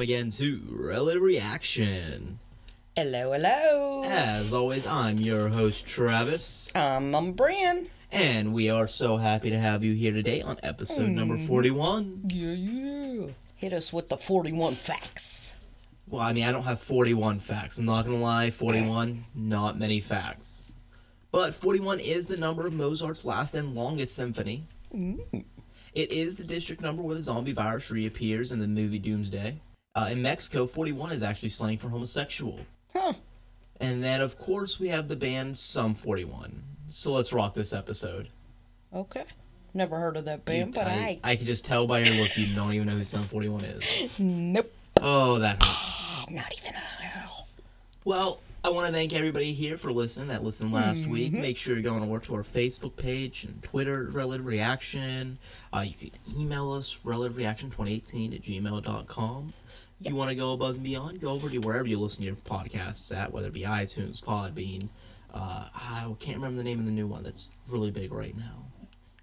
welcome again to Relative Reaction. Hello, hello. As always, I'm your host, Travis, Um, I'm Brian. and we are so happy to have you here today on episode number 41. Yeah, yeah. Hit us with the 41 facts. Well, I mean, I don't have 41 facts. I'm not gonna lie, 41, not many facts. But 41 is the number of Mozart's last and longest symphony. It is the district number where the zombie virus reappears in the movie Doomsday. Uh, in Mexico, 41 is actually slang for homosexual. Huh. And then, of course, we have the band Sum 41. So let's rock this episode. Okay. Never heard of that band, but I, I. I can just tell by your look you don't even know who Sum 41 is. Nope. Oh, that hurts. Not even a little. Well, I want to thank everybody here for listening that listened last Mm-hmm. week. Make sure you're going over to our Facebook page and Twitter, Relative Reaction. Uh, you can email us, relativereaction2018 at gmail.com. If you want to go above and beyond, go over to wherever you listen to your podcasts at, whether it be iTunes, Podbean. Uh, I can't remember the name of the new one that's really big right now.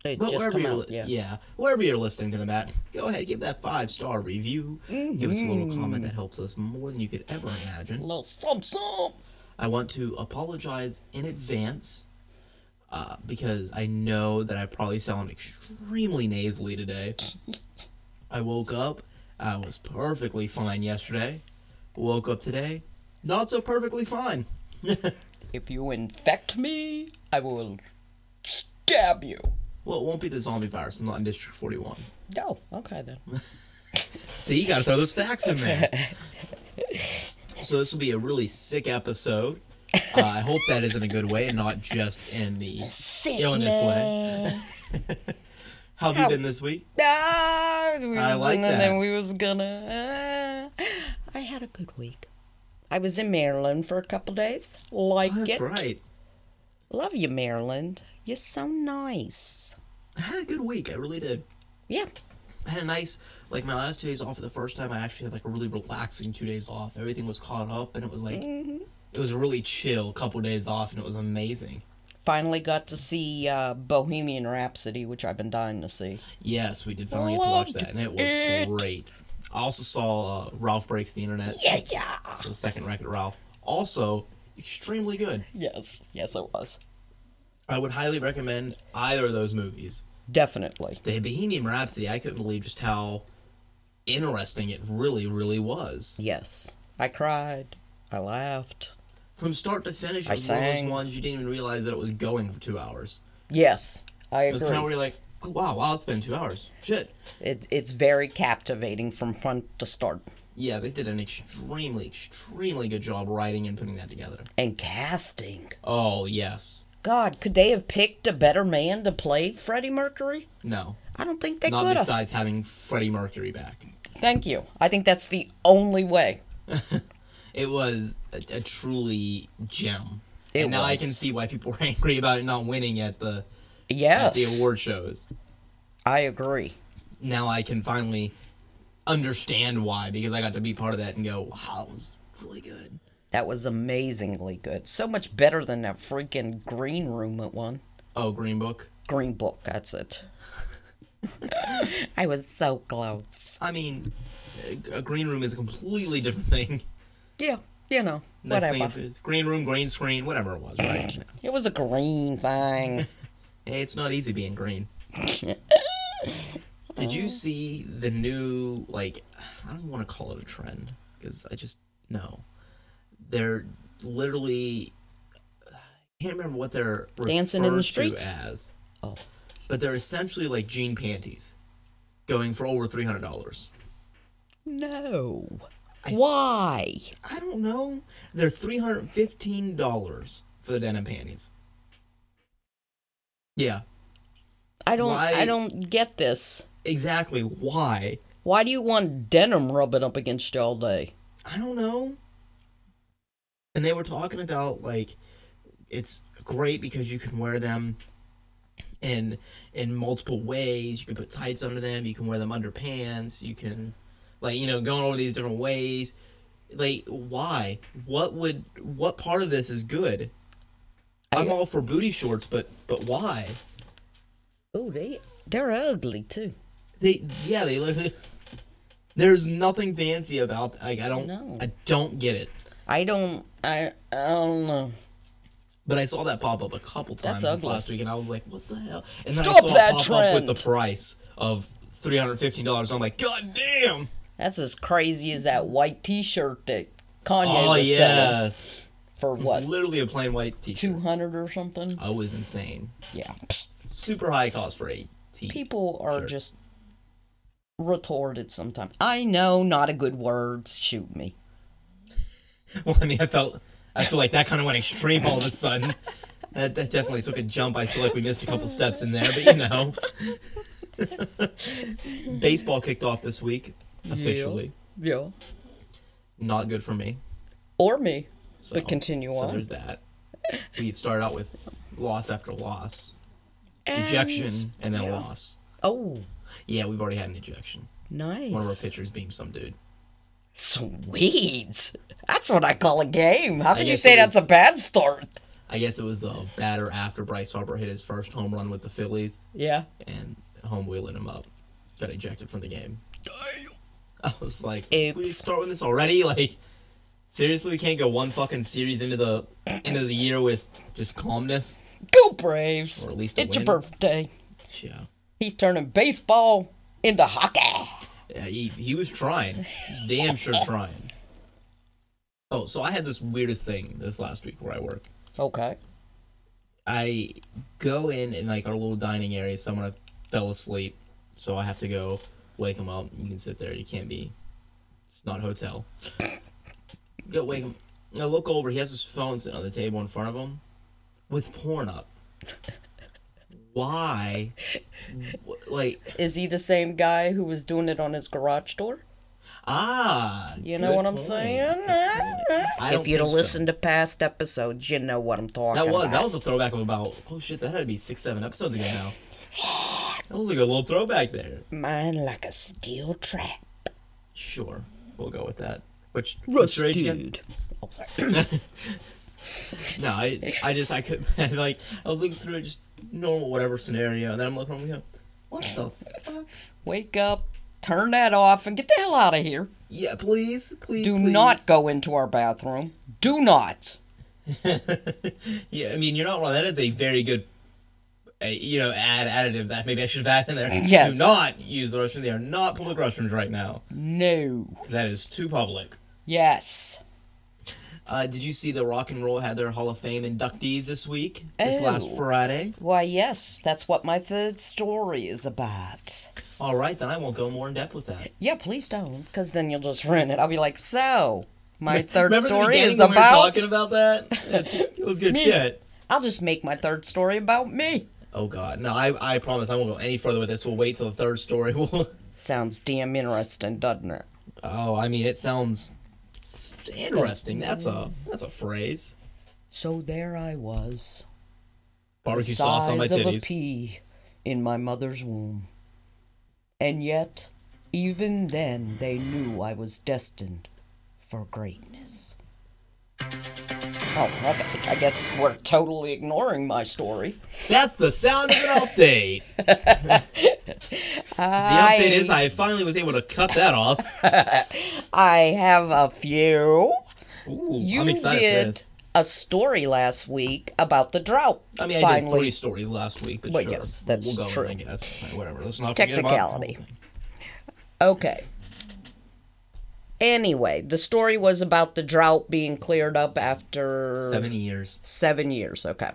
It But just wherever come you're, out, li- yeah. wherever you're listening to them at, go ahead, give that five star review. Give us a little Mm-hmm. comment that helps us more than you could ever imagine. A Little some some. I want to apologize in advance uh, because I know that I probably sound extremely nasally today. I woke up, I was perfectly fine yesterday. Woke up today, not so perfectly fine. If you infect me, I will stab you. Well, it won't be the zombie virus. I'm not in District 41. No. Okay then. See, you gotta throw those facts in there. so this will be a really sick episode. Uh, I hope that is in a good way and not just in the illness way. How have you been this week? Ah, we I like and that. then we was gonna. Uh, I had a good week. I was in Maryland for a couple days. Like Oh, that's it. right. Love you, Maryland. You're so nice. I had a good week. I really did. Yeah. I had a nice, like my last two days off for the first time. I actually had like a really relaxing two days off. Everything was caught up, and it was like Mm-hmm. it was a really chill couple days off, and it was amazing. Finally got to see uh, Bohemian Rhapsody, which I've been dying to see. Yes, we did finally get to watch that, and it was it. great. I also saw uh, Ralph Breaks the Internet. Yeah, yeah. So the second Wreck-It, Ralph. Also, extremely good. Yes, yes, it was. I would highly recommend either of those movies. Definitely. The Bohemian Rhapsody, I couldn't believe just how interesting it really, really was. Yes. I cried. I laughed. From start to finish, it I was one of those ones you didn't even realize that it was going for two hours. Yes, I agree. It was kind of where you're like, oh, wow, wow, it's been two hours. Shit. It, it's very captivating from front to start. Yeah, they did an extremely, extremely good job writing and putting that together. And casting. Oh, yes. God, could they have picked a better man to play Freddie Mercury? No. I don't think they Not could have. besides having Freddie Mercury back. Thank you. I think that's the only way. It was a, a truly gem. It and now I can see why people were angry about it not winning at the at the award shows. I agree. Now I can finally understand why because I got to be part of that and go, wow, that was really good. That was amazingly good. So much better than that freaking Green Room at one. Oh, Green Book. Green Book, that's it. I was so close. I mean, a green room is a completely different thing. Yeah, you know, whatever. green room, green screen, whatever it was, right? It was a green thing. it's not easy being green. Did you uh-huh. see the new like? I don't want to call it a trend because I just no. They're literally. I can't remember what they're Dancing in the streets? as. Oh. But they're essentially like jean panties, going for over three hundred dollars. No. Why? I don't know. They're three hundred fifteen dollars for the denim panties. Yeah, I don't Why- I don't get this. exactly. Why? Why do you want denim rubbing up against you all day? I don't know. And they were talking about like it's great because you can wear them in in multiple ways. You can put tights under them, you can wear them under pants, you can like, you know, going over these different ways. Like why? What would what part of this is good? I'm I- all for booty shorts, but but why? Oh, they they're ugly too. They yeah, they look There's nothing fancy about like I don't No. I don't get it. I don't. I. I don't know. But I saw that pop up a couple times last week, and I was like, "What the hell?" And then I Stop saw that it pop up with the price of three hundred fifteen dollars. I'm like, "God damn!" That's as crazy as that white T-shirt that Kanye Oh was selling yeah, for what literally a plain white t-shirt. two hundred or something. Oh, I was insane. Yeah, Super high cost for a t. people are Sure. just retorted sometimes. I know, not a good word. Shoot me. Well, I mean, I felt I feel like that kind of went extreme all of a sudden. That, that definitely took a jump. I feel like we missed a couple steps in there, but you know. Baseball kicked off this week officially. Yeah. Not good for me. Or me. So, But continue so on. So there's that. We've started out with loss after loss, And- ejection, and then a yeah. loss. Oh, Yeah, we've already had an ejection. nice. One of our pitchers beamed some dude. Sweet. That's what I call a game. How can you say that's a bad start? I guess it was the batter after Bryce Harper hit his first home run with the Phillies, Yeah. and home wheeling him up. Got ejected from the game. I was like, Oops. we start with this already? Like, seriously, we can't go one fucking series into the end of the year with just calmness. Go Braves. Or at least it's your birthday. Yeah, He's turning baseball into hockey. yeah, he he was trying, damn sure trying. Oh, so I had this weirdest thing this last week where I work. Okay. I go in in like our little dining area. Someone fell asleep, so I have to go wake him up. You can sit there. You can't be. It's not a hotel. Go wake him. I look over. He has his phone sitting on the table in front of him, with porn up. Why? Like Is he the same guy who was doing it on his garage door? ah. You know what I'm point. saying? If you'd have think so. listened to past episodes, you know what I'm talking That was about. that was a throwback of about oh shit that had to be six seven episodes ago now. That was like a little throwback there. Mine like a steel trap. Sure, we'll go with that. Which what's your age again? Oh, sorry. No, I, I just I could like I was looking through just normal whatever scenario, and then I'm looking around and go, what the fuck? Wake up, turn that off, and get the hell out of here. Yeah, please, please. Do please. not go into our bathroom. Do not. yeah, I mean you're not wrong. That is a very good, you know, add additive that maybe I should have added in there. Yes. Do not use the restroom. They are not public restrooms right now No. because that is too public. Yes. Uh, did you see the Rock and Roll had their Hall of Fame inductees this week? This Oh. last Friday. Why, yes. That's what my third story is about. All right, then I won't go more in depth with that. Yeah, please don't, because then you'll just ruin it. I'll be like, so, my third story is when we about. talking about that. It's- it was good Me. shit. I'll just make my third story about me. Oh God, no! I I promise I won't go any further with this. We'll wait till the third story. Sounds damn interesting, doesn't it? oh, I mean, it sounds interesting. That's a that's a phrase. So there I was, Barbecue the sauce on my size of a pea in my mother's womb. And yet, even then, they knew I was destined for greatness. Oh, okay. I guess we're totally ignoring my story. That's the sound of an update. the update is I finally was able to cut that off. I have a few. Ooh, You I'm excited for did a story last week about the drought. I mean, I did three stories last week, but Well, sure, yes, that's we'll go true. with it, I guess. Whatever. Let's not Technicality. Okay. Anyway, the story was about the drought being cleared up after seven years. seven years. Okay.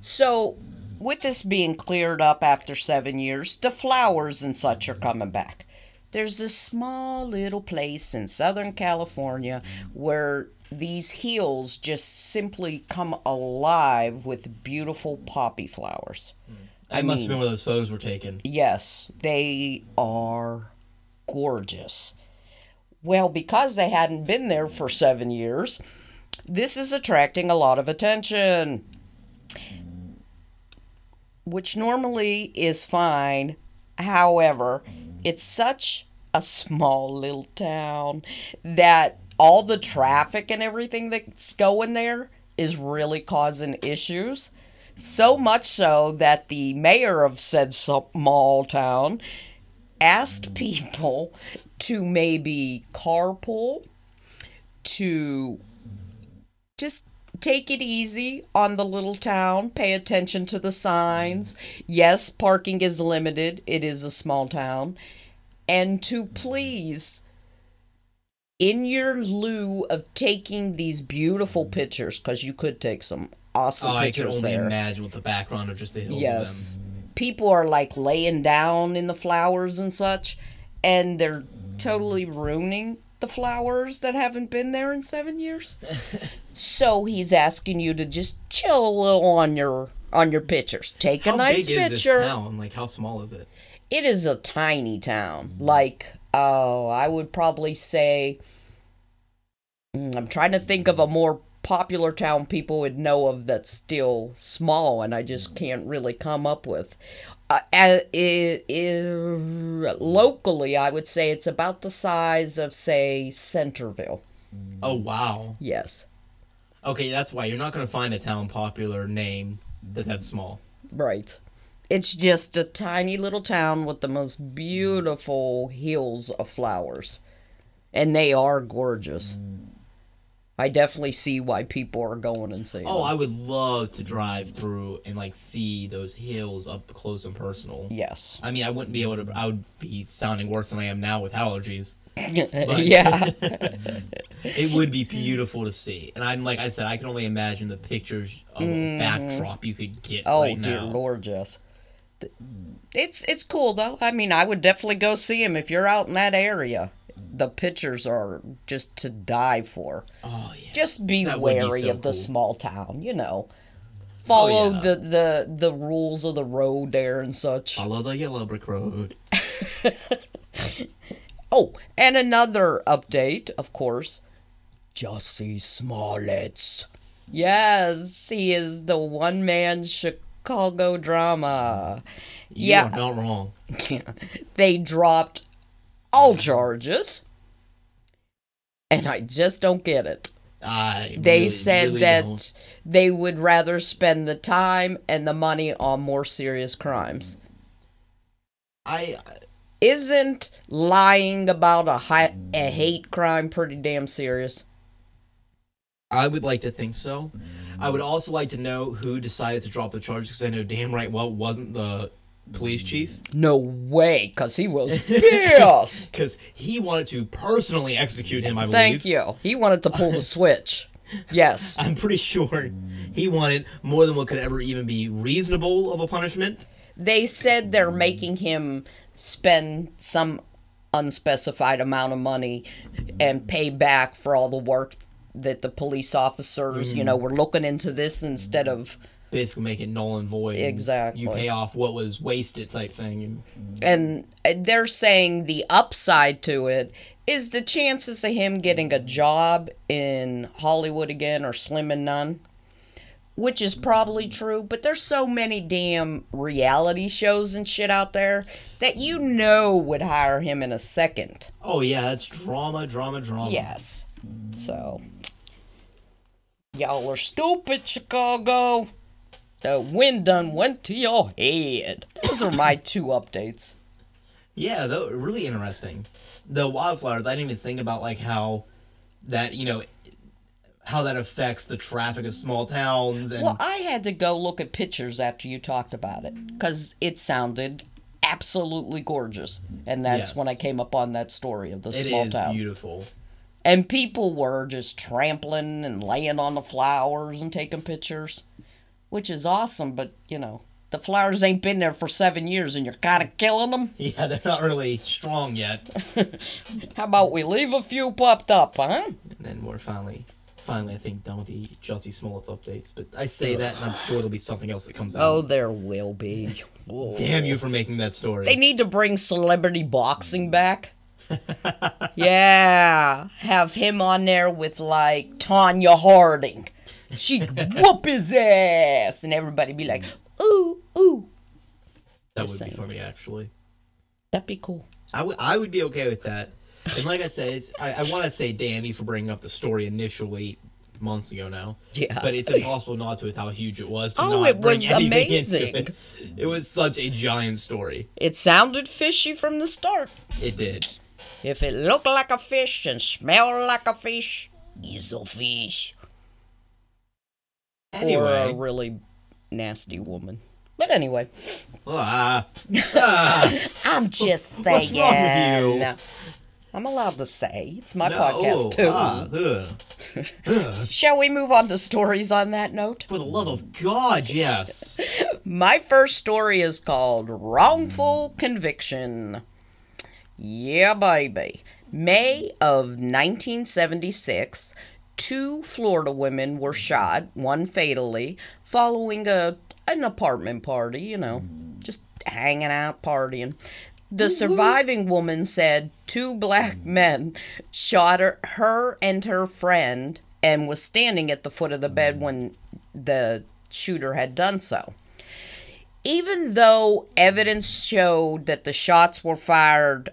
So, with this being cleared up after seven years, the flowers and such are coming back. There's a small little place in Southern California where these hills just simply come alive with beautiful poppy flowers. Mm. That must have been where those photos were taken. Yes, they are gorgeous. Well, because they hadn't been there for seven years, this is attracting a lot of attention. Which normally is fine. However, it's such a small little town that all the traffic and everything that's going there is really causing issues. So much so that the mayor of said small town asked people to maybe carpool, to just take it easy on the little town, pay attention to the signs. Yes, parking is limited, it is a small town. And to please, in your lieu of taking these beautiful pictures, because you could take some awesome Oh, I can pictures only there. imagine with the background of just the hills. Yes. People are like laying down in the flowers and such, and they're totally ruining the flowers that haven't been there in seven years. so he's asking you to just chill a little on your on your pictures. Take How a nice big is picture. this town? Like, how small is it? It is a tiny town. Like, oh, I would probably say. Mm, I'm trying to think of a more popular town people would know of that's still small, and I just can't really come up with. Uh, locally, I would say it's about the size of, say, Centerville. Oh wow. Yes, Okay, that's why you're not gonna find a town popular name that that's small. right. It's just a tiny little town with the most beautiful hills of flowers. And they are gorgeous. I definitely see why people are going and seeing Oh, them. I would love to drive through and like see those hills up close and personal. Yes. I mean, I wouldn't be able to. I would be sounding worse than I am now with allergies. yeah. It would be beautiful to see, and I'm like I said, I can only imagine the pictures of a mm. backdrop you could get oh right dear now. lord, yes. It's it's cool though. I mean, I would definitely go see him if you're out in that area. The pictures are just to die for. Oh yeah. Just be That would be wary so of the cool. Oh, small town, you know. Follow oh, yeah. the, the the rules of the road there and such. Follow the yellow brick road. Oh, and another update, of course. Jussie Smollett's. Yes, he is the one man Chicago drama. You Yeah. not wrong. they dropped all charges. And I just don't get it. I They really, said really that don't. they would rather spend the time and the money on more serious crimes. I Isn't lying about a, hi- a hate crime pretty damn serious? I would like to think so. I would also like to know who decided to drop the charges because I know damn right well it wasn't the police chief No way, because he was pissed. because he wanted to personally execute him. I believe. Thank you. He wanted to pull the switch. Yes. I'm pretty sure he wanted more than what could ever even be reasonable of a punishment. They said they're making him spend some unspecified amount of money and pay back for all the work that the police officers, you mm-hmm. know, were looking into this instead of Basically, make it null and void. Exactly. You pay off what was wasted, type thing. And and uh, they're saying the upside to it is the chances of him getting a job in Hollywood again are slim and none. Which is probably true, but there's so many damn reality shows and shit out there that you know would hire him in a second. oh yeah, it's drama, drama, drama. Yes. So y'all are stupid, Chicago. The wind done went to your head. Those are my two updates. Yeah, though really interesting. The wildflowers, I didn't even think about like how that you know how that affects the traffic of small towns and Well, I had to go look at pictures after you talked about it because it sounded absolutely gorgeous, and that's Yes. when I came up on that story of the it small is town. beautiful. And people were just trampling and laying on the flowers and taking pictures, which is awesome. But you know, the flowers ain't been there for seven years, and you're kind of killing them. Yeah, they're not really strong yet. How about we leave a few popped up, huh? And then we're finally, finally, I think done with the Jussie Smollett's updates. But I say that, and I'm sure there'll be something else that comes oh, out. Oh, there will be. Damn you for making that story. They need to bring celebrity boxing mm. back. yeah, have him on there with like Tonya Harding. She whoop his ass, and everybody be like, "Ooh, ooh." that just would be funny, actually. That'd be cool. I would, I would be okay with that. And like I said, it's, I, I want to say damn you for bringing up the story initially, months ago now. Yeah. But it's impossible not to with how huge it was. To Oh, not it bring was amazing. It. it was such a giant story. It sounded fishy from the start. It did. If it looked like a fish and smelled like a fish, it's a fish. Or a really nasty woman. But anyway, ah, ah, I'm just saying. wrong with you? I'm allowed to say. It's my no, podcast too. Ugh. Shall we move on to stories on that note? For the love of God, yes. My first story is called Wrongful Conviction. Yeah, baby. May of 1976, two Florida women were shot, one fatally, following a an apartment party, you know, just hanging out partying. The surviving woman said two black men shot her, her and her friend and was standing at the foot of the bed when the shooter had done so even though evidence showed that the shots were fired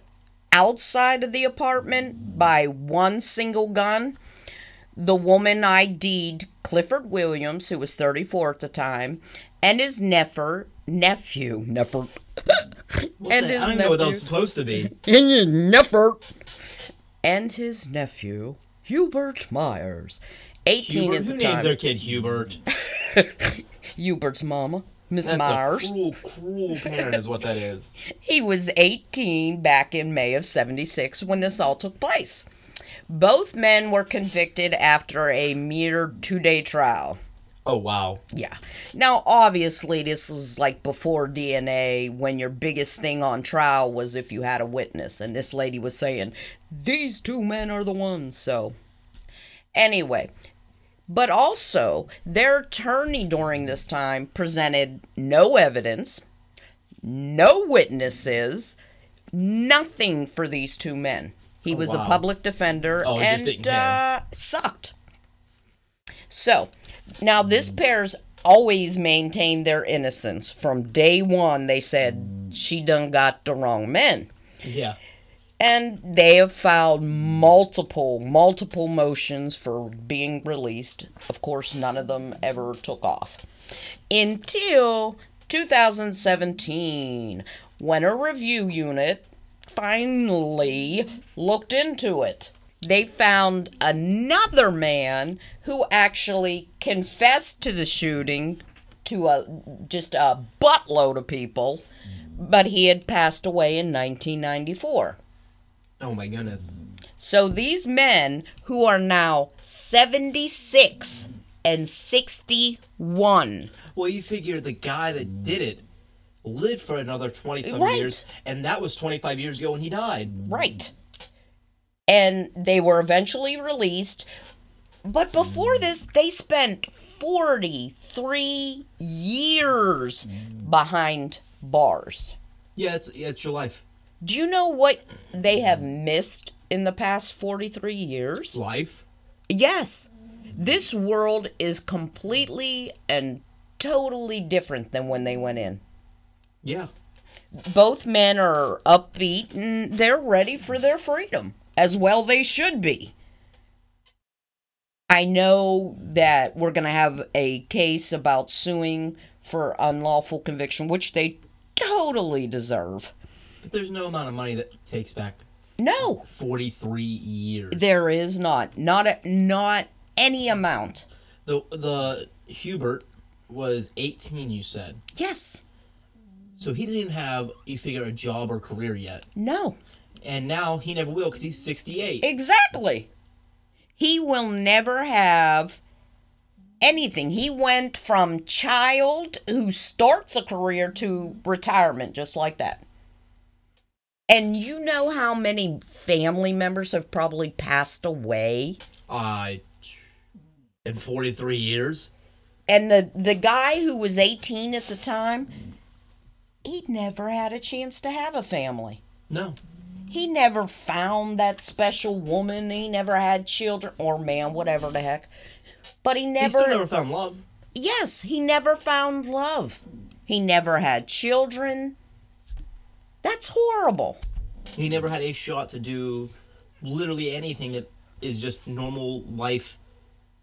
outside of the apartment by one single gun, the woman ID'd Clifford Williams, who was 34 at the time, and his nephew, nephew, nephew, and the- his I don't know what that was supposed to be. and his nephew, and his nephew, Hubert Myers, 18 Hubert, at the who time. names their kid Hubert? Hubert's mama, Miss That's Myers. a cruel, cruel parent, is what that is. He was 18 back in May of 76 when this all took place. Both men were convicted after a mere two day trial. Oh wow. Yeah. Now, obviously, this was like before DNA when your biggest thing on trial was if you had a witness. And this lady was saying, these two men are the ones. So, anyway. But also, their attorney during this time presented no evidence, no witnesses, nothing for these two men. He was wow. a public defender Oh, and uh, sucked. So, now this pair's always maintained their innocence. From day one, they said she done got the wrong men. Yeah. And they have filed multiple, multiple motions for being released. Of course, none of them ever took off. Until 2017, when a review unit finally looked into it. They found another man who actually confessed to the shooting to a just a buttload of people, but he had passed away in 1994. Oh my goodness. So these men who are now 76 and 61 Well, you figure the guy that did it lived for another 20 some Right. years, and that was 25 years ago when he died. Right. And they were eventually released. But before this, they spent 43 years behind bars. Yeah, it's, yeah, it's your life. Do you know what they have missed in the past 43 years? Life? Yes. This world is completely and totally different than when they went in. Yeah. both men are upbeat and they're ready for their freedom as well they should be. I know that we're going to have a case about suing for unlawful conviction which they totally deserve. But there's no amount of money that takes back no. 43 years. there is not. Not a, not any amount. The, the Hubert was 18, you said. yes. So he didn't even have, you figure, a job or career yet. no And now he never will because he's 68. Exactly. He will never have anything. He went from child who starts a career to retirement just like that. And you know how many family members have probably passed away? I. in 43 years? And the the guy who was 18 at the time, he never had a chance to have a family. No. He never found that special woman. He never had children or man, whatever the heck. But he never. He still never found love. yes, he never found love. He never had children. That's horrible. He never had a shot to do literally anything that is just normal life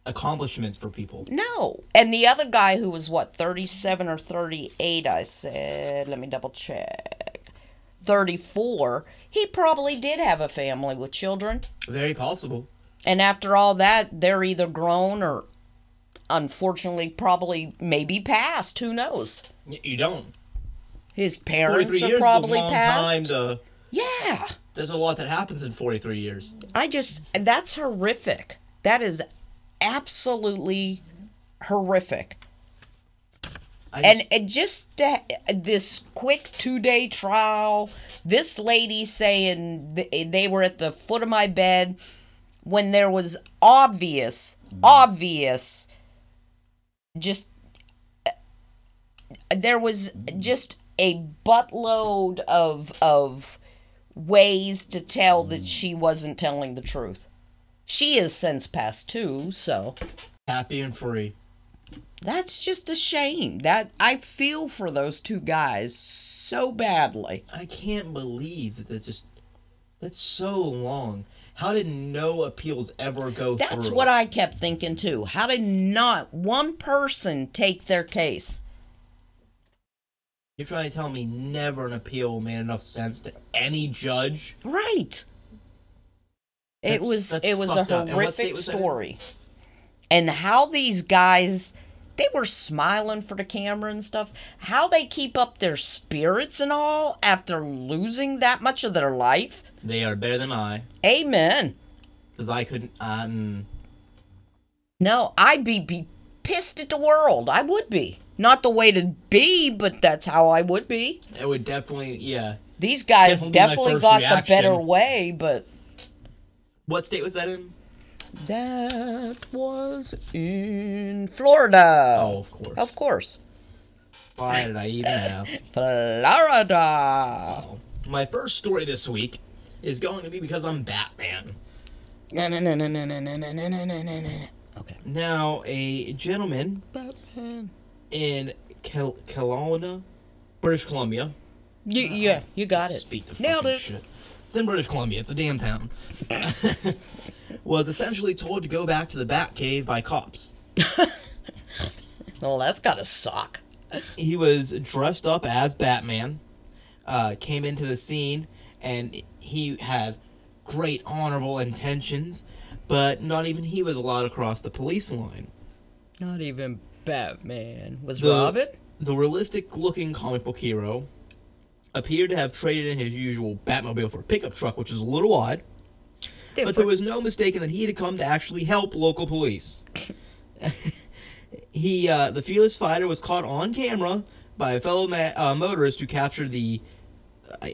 accomplishments for people. No. And the other guy who was what, 37 or 38, I said, let me double check. 34, he probably did have a family with children. Very possible. And after all that, they're either grown or unfortunately probably maybe passed. Who knows? You don't. His 43 parents are probably is a long past. time to. Yeah. There's a lot that happens in 43 years. I just that's horrific. That is absolutely horrific. I And just- it just uh, this quick two day trial. This lady saying th- they were at the foot of my bed when there was obvious, obvious, just uh, there was just a buttload of of ways to tell that she wasn't telling the truth. She is since passed too, so happy and free. That's just a shame. That I feel for those two guys so badly. I can't believe that that just that's so long. How did no appeals ever go through? That's what I kept thinking too. How did not one person take their case? You're trying to tell me never an appeal made enough sense to any judge? Right. It was it was a fucked up. And what state horrific was that story. And how these guys they were smiling for the camera and stuff. How they keep up their spirits and all after losing that much of their life. They are better than I, Amen. because I couldn't. Um, No, I'd be, be pissed at the world. I would be. Not the way to be, but that's how I would be. it would definitely, yeah. These guys Definitely definitely got reaction. the better way, but What state was that in? That was in Florida. Oh, of course. Of course. Why did I even ask? Florida. My first story this week is going to be because I'm Batman. No, no, no, no, no, no, no, no, no, no, no, no. Okay. Now, a gentleman Batman. in Kel- Kelowna, British Columbia. You, yeah, you got it. Speak the Nailed it. shit. It's in British Columbia. It's a damn town. Was essentially told to go back to the Batcave by cops. Well, that's gotta suck. He was dressed up as Batman, uh, came into the scene, and he had great honorable intentions, but not even he was allowed across the police line. Not even Batman. Was The- Robin? The realistic looking comic book hero appeared to have traded in his usual Batmobile for a pickup truck, which is a little odd. But there was no mistaking that he had come to actually help local police. he, uh, the fearless fighter, was caught on camera by a fellow ma- uh, motorist who captured the, uh,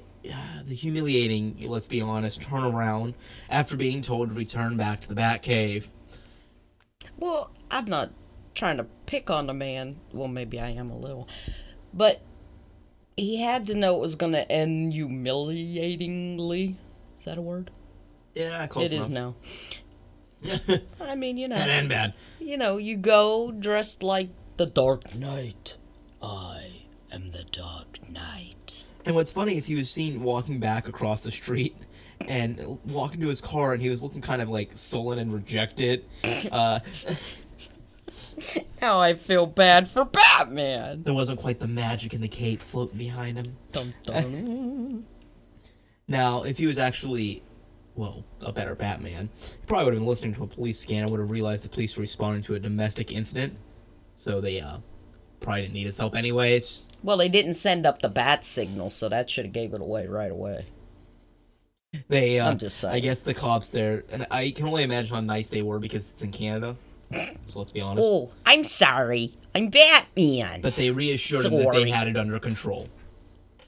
the humiliating, let's be honest, turnaround after being told to return back to the Batcave. Well, I'm not trying to pick on the man. Well, maybe I am a little. But he had to know it was going to end humiliatingly. Is that a word? Yeah, close it is enough. now. I mean, you know, Bad and bad. you know, you go dressed like the Dark Knight. I am the Dark Knight. And what's funny is he was seen walking back across the street and walking to his car, and he was looking kind of like sullen and rejected. Uh, Now I feel bad for Batman. there wasn't quite the magic in the cape floating behind him. Dun, dun. Now, if he was actually, well, a better Batman, he probably would have been listening to a police scan and would have realized the police were responding to a domestic incident. So they uh, probably didn't need his help anyway. It's, well, they didn't send up the bat signal, so that should have gave it away right away. they, uh, I'm just saying. I guess the cops there, and I can only imagine how nice they were because it's in Canada. So let's be honest. Oh, I'm sorry. I'm Batman. But they reassured him that they had it under control.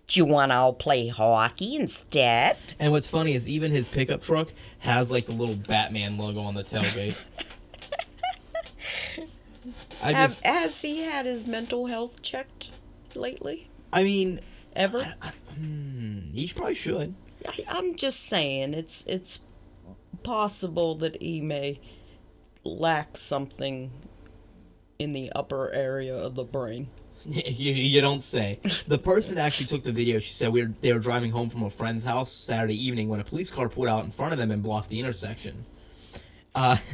Do you want to all play hockey instead? And what's funny is even his pickup truck has like the little Batman logo on the tailgate. I Have, just, has he had his mental health checked lately? I mean, Ever? Hmm, he probably should. I, I'm just saying, it's it's possible that he may lack something in the upper area of the brain. you, you don't say. The person that actually took the video, she said we were, they were driving home from a friend's house Saturday evening when a police car pulled out in front of them and blocked the intersection. Uh,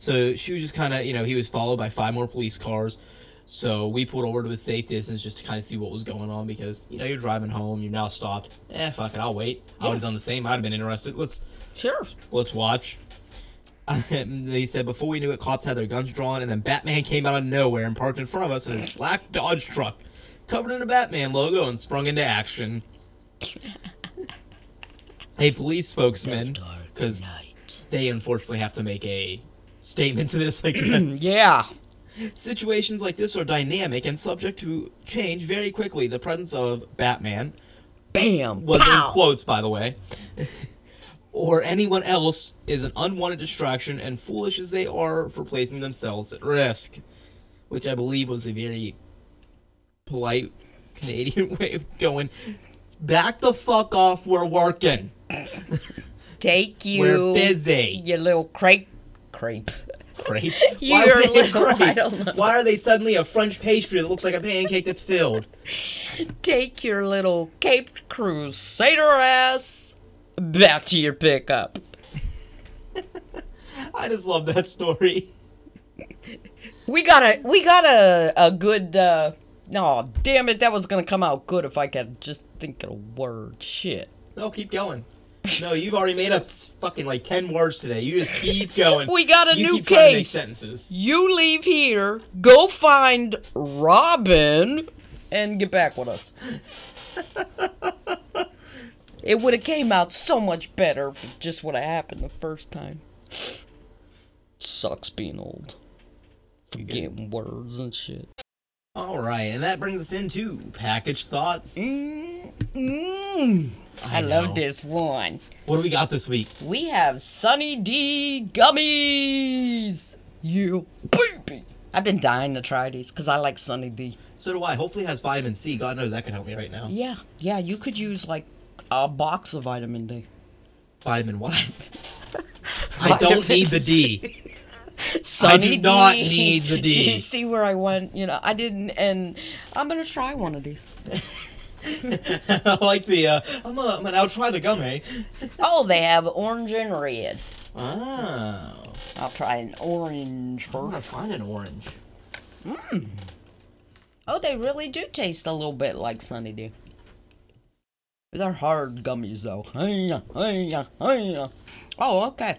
So she was just kind of, you know, he was followed by five more police cars. So we pulled over to a safe distance just to kind of see what was going on because, you know, you're driving home, you're now stopped. Eh, fuck it, I'll wait. I would have done the same. I'd have been interested. Let's Sure. let's watch. They said before we knew it, cops had their guns drawn, and then Batman came out of nowhere and parked in front of us in his black Dodge truck, covered in a Batman logo, and sprung into action. a police spokesman, because they unfortunately have to make a statement to this, guess. Yeah. Situations like this are dynamic and subject to change very quickly. The presence of Batman Bam. was pow. in quotes, by the way, or anyone else is an unwanted distraction, and foolish as they are for placing themselves at risk, which I believe was a very polite Canadian way of going. Back the fuck off. We're working. Take you. We're busy. You little crepe. Crepe. Crepe. Why, are little- I crepe? don't know. Why are they suddenly a French pastry that looks like a pancake that's filled? Take your little Cape Crusader ass back to your pickup. I just love that story. We got a we got a a good uh no damn it that was gonna come out good if I could just think of a word. Shit. No, keep going. No, you've already made up fucking like ten words today. You just keep going. We got a you new keep trying to make case. sentences. You leave here, go find Robin, and get back with us. it would have came out so much better if it just would have happened the first time. Sucks being old. Forgetting words and shit. All right, and that brings us into package thoughts. Mm, mm. I, I love this one. What do we got this week? We have Sunny D gummies. You baby. I've been dying to try these because I like Sunny D. So do I. Hopefully, it has vitamin C. God knows that could help me right now. Yeah, yeah, you could use like a box of vitamin D. Vitamin what? I don't need the D. Sunny D I do not D. need the D. Do you see where I went? You know, I didn't, and I'm gonna try one of these. I like the. Uh, I'm gonna, I'm gonna now try the gummy. Oh, they have orange and red. Oh, I'll try an orange first. I'm gonna find an orange. Mmm. Oh, they really do taste a little bit like Sunny D. They're hard gummies though. Oh, okay.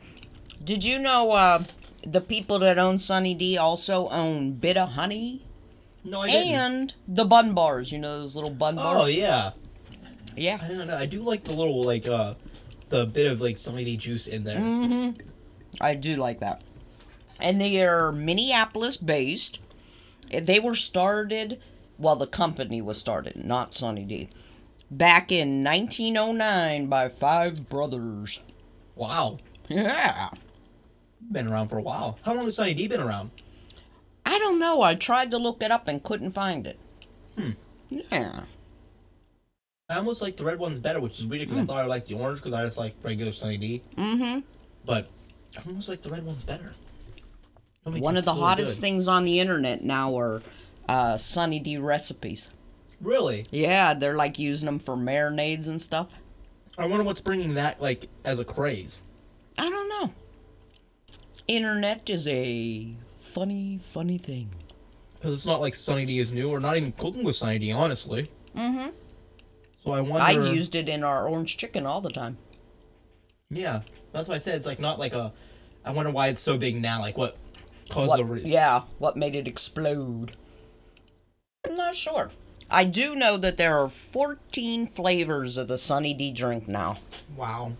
Did you know uh, the people that own Sunny D also own Bit-O-Honey No, I didn't. and the bun bars? You know those little bun bars. oh yeah. yeah. I don't know. I do like the little like uh, the bit of like Sunny D juice in there. Mm-hmm. I do like that. And they are Minneapolis based. They were started, well, the company was started, not Sunny D, back in 1909 by five brothers. Wow, Yeah. been around for a while. How long has Sunny D been around? I don't know. I tried to look it up and couldn't find it. Hmm. Yeah. I almost like the red ones better, which is weird because I thought I liked the orange because I just like regular Sunny D. Mm-hmm. But I almost like the red ones better. One of the really hottest good. things on the internet now are uh, Sunny D recipes. Really, Yeah, they're like using them for marinades and stuff. I wonder what's bringing that like as a craze. I don't know. Internet is a funny, funny thing. Because it's not like Sunny D is new, or not even cooking with Sunny D, honestly. Mm-hmm. So I wonder. I used it in our orange chicken all the time. Yeah, that's why I said it's like not like a. I wonder why it's so big now. Like what caused What, the. Re- yeah, what made it explode? I'm not sure. I do know that there are 14 flavors of the Sunny D drink now. Wow.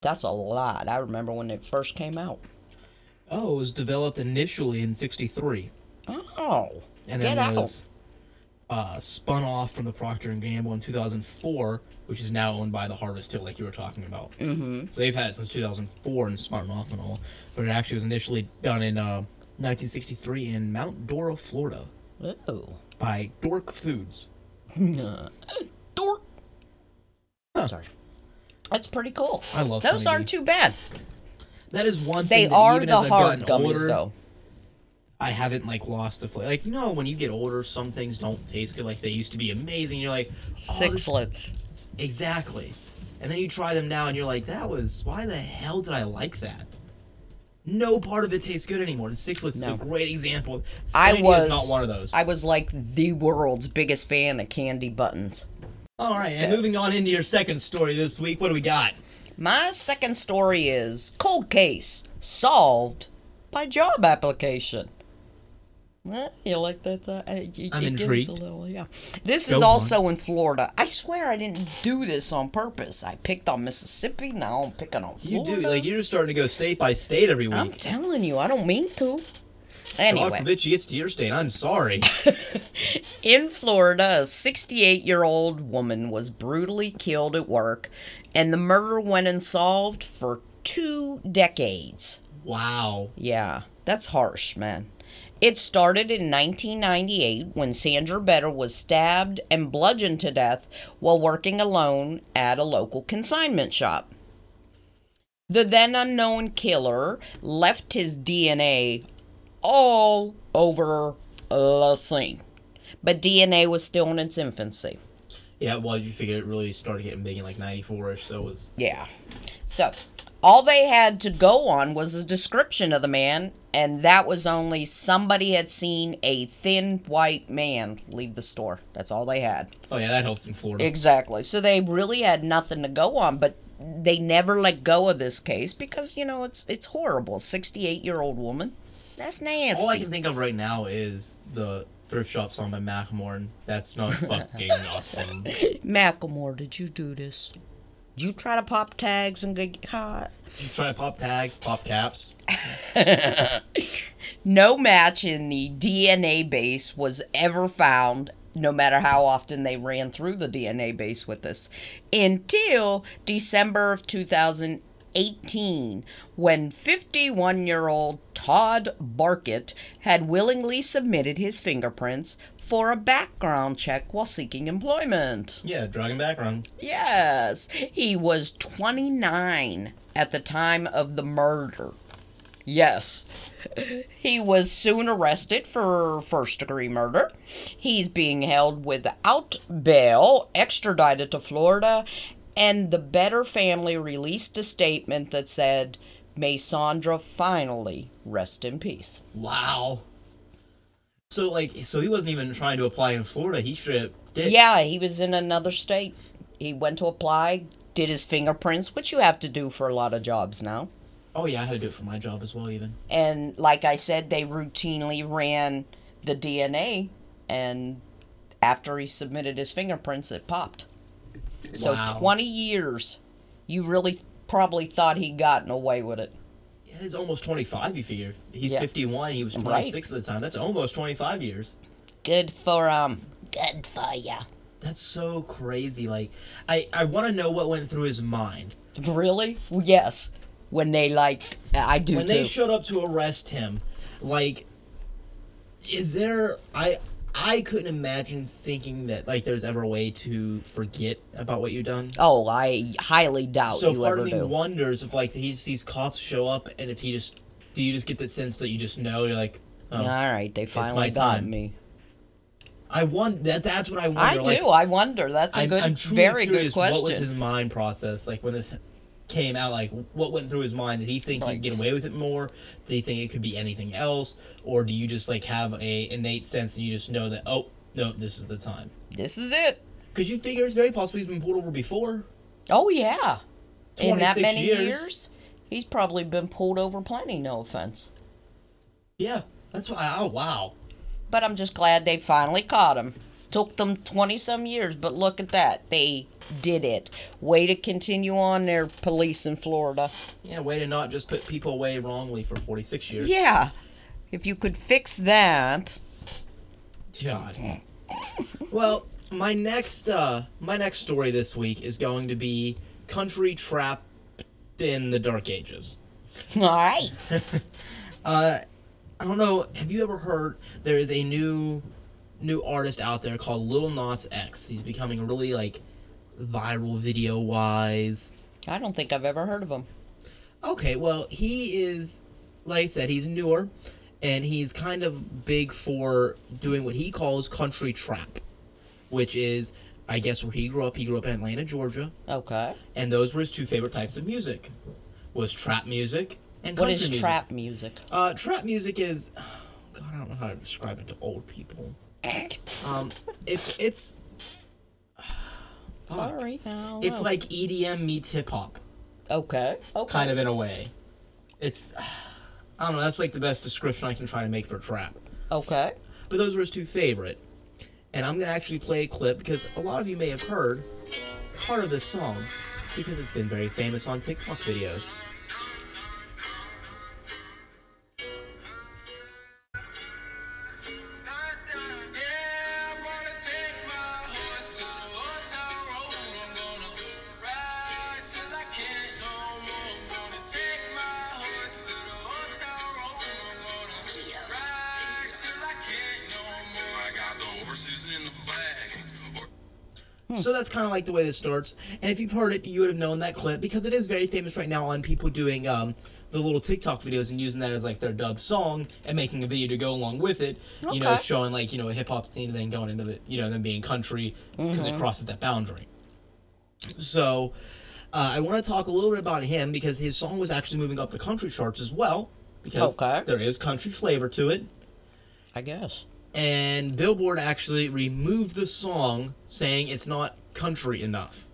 That's a lot. I remember when it first came out. Oh, it was developed initially in '63, Oh, and then get was uh, spun off from the Procter and Gamble in 2004, which is now owned by the Harvest Hill, like you were talking about. Mm-hmm. So they've had it since 2004 and spun off and all, but it actually was initially done in uh, 1963 in Mount Dora, Florida, Oh. By Dork Foods. Dork. Huh. Sorry. That's pretty cool. I love Those aren't too bad. That is one They thing. that are even the as hard gummies, older, though. I haven't like lost the flavor. Like you know, when you get older, some things don't taste good like they used to be amazing. You're like, oh, Sixlets. exactly. And then you try them now, and you're like, that was why the hell did I like that? No part of it tastes good anymore. And Sixlets is a great example. I was is not one of those. I was like the world's biggest fan of candy buttons. All right, and moving on into your second story this week, what do we got? My second story is cold case solved by job application. Eh, you like that? Uh, it- it I'm gives a intrigued. little- yeah. This Go is on. also in Florida. I swear I didn't do this on purpose. I picked on Mississippi. Now I'm picking on Florida. You do like you're just starting to go state by state every week. I'm telling you, I don't mean to. God Anyway, forbid she gets to your state. I'm sorry. in Florida, a 68 year old woman was brutally killed at work, and the murder went unsolved for two decades. wow. Yeah, that's harsh, man. It started in 1998 when Sandra Better was stabbed and bludgeoned to death while working alone at a local consignment shop. The then unknown killer left his DNA all over the scene, but DNA was still in its infancy. Yeah, well, you figure it really started getting big in like '94ish, so it was. Yeah. So, all they had to go on was a description of the man, and that was only somebody had seen a thin white man leave the store. That's all they had. Oh yeah, that helps in Florida. Exactly. So they really had nothing to go on, but they never let go of this case because you know it's it's horrible. Sixty eight year old woman. That's nasty. All I can think of right now is the thrift shop song by Macklemore, and that's not fucking awesome. Macklemore, did you do this? Did you try to pop tags and get caught? You try to pop tags, pop caps. No match in the DNA base was ever found, no matter how often they ran through the DNA base with this, until December of 2018, when 51 year old Todd Barkett had willingly submitted his fingerprints for a background check while seeking employment. Yeah, drug and background. Yes, he was 29 at the time of the murder. Yes. He was soon arrested for first degree murder. He's being held without bail, extradited to Florida, and the Better family released a statement that said, May Sandra finally rest in peace. Wow. So like, so he wasn't even trying to apply in Florida. He straight did. Yeah, he was in another state. He went to apply, did his fingerprints, which you have to do for a lot of jobs now. Oh yeah, I had to do it for my job as well. Even. And like I said, they routinely ran the DNA, and after he submitted his fingerprints, it popped. So Wow. 20 years. You really probably thought he'd gotten away with it. He's almost 25. You figure he's Yeah. 51. He was Right. 26 at the time. That's almost 25 years. Good for um. Good for ya. That's so crazy. Like, I I want to know what went through his mind Really? Yes. When they like, I do when too. they showed up to arrest him. Like, is there? I I couldn't imagine thinking that like there's ever a way to forget about what you've done. oh, I highly doubt So you part of me do. wonders if like he sees cops show up and if he just do you just get the sense that you just know you're like oh, All right, they finally got time. me. I want that that's what I wonder. I like, do. I wonder. That's a I'm, good, I'm very good question. what was his mind process like when this came out like what went through his mind did he think Right. he'd get away with it more did he think it could be anything else or do you just like have a innate sense and you just know that oh no this is the time This is it. because you figure it's very possible he's been pulled over before Oh yeah. In that many years. years. he's probably been pulled over plenty. No offense, yeah that's why oh wow but I'm just glad they finally caught him. Took them twenty some years, but look at that. They did it. Way to continue on their police in Florida. yeah way to not just put people away wrongly for 46 years Yeah. If you could fix that. God. well, my next uh my next story this week is going to be country trapped in the dark ages. All right. Uh I don't know, have you ever heard there is a new new artist out there called Lil Nas X. He's becoming really like viral video wise. I don't think I've ever heard of him. Okay, well, he is, like I said, he's newer, and he's kind of big for doing what he calls country trap, which is, I guess, where he grew up. He grew up in Atlanta, Georgia, Okay. and those were his two favorite types of music, was trap music And What country is music. trap music? Uh, trap music is, God, I don't know how to describe it to old people. Um, it's it's Sorry, it's like EDM meets hip hop, okay, okay. kind of in a way. It's I don't know. That's like the best description I can try to make for trap. Okay. But those were his two favorite. And I'm gonna actually play a clip because a lot of you may have heard part of this song because it's been very famous on TikTok videos. Kind of like the way this starts. And if you've heard it, you would have known that clip because it is very famous right now on people doing um, the little TikTok videos and using that as like their dub song and making a video to go along with it. Okay. You know, showing like you know a hip hop scene and then going into the you know them being country because it crosses that boundary. So. Uh, I want to talk a little bit about him because his song was actually moving up the country charts as well, because Okay. there is country flavor to it. I guess. and Billboard actually removed the song saying it's not country enough.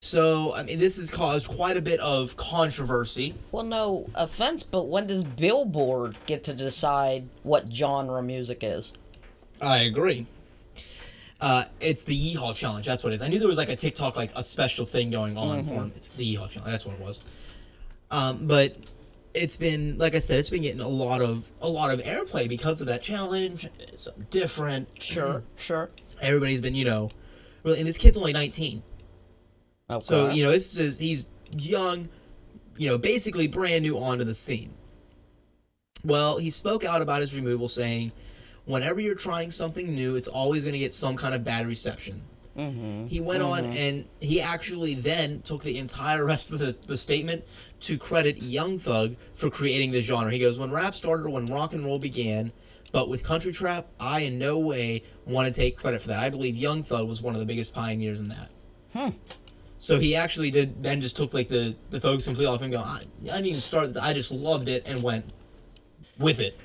So, I mean, this has caused quite a bit of controversy. Well, no offense, but when does Billboard get to decide what genre music is? I agree. Uh, it's the Yeehaw Challenge. That's what it is. I knew there was like a TikTok, like a special thing going on for him. It's the Yeehaw Challenge. That's what it was. Um, but it's been, like I said, it's been getting a lot of a lot of airplay because of that challenge. It's different. Sure, sure. Everybody's been, you know, really, and this kid's only 19. Okay. So you know, this is he's young, you know, basically brand new onto the scene. Well, he spoke out about his removal, saying, "Whenever you're trying something new, it's always going to get some kind of bad reception." Mm-hmm. He went on and he actually then took the entire rest of the, the statement to credit Young Thug for creating the genre. He goes, When rap started when rock and roll began, but with country trap, I in no way want to take credit for that. I believe Young Thug was one of the biggest pioneers in that. Hmm. So he actually did then just took like the, the focus completely off and go, I, I didn't even start this. I just loved it and went with it.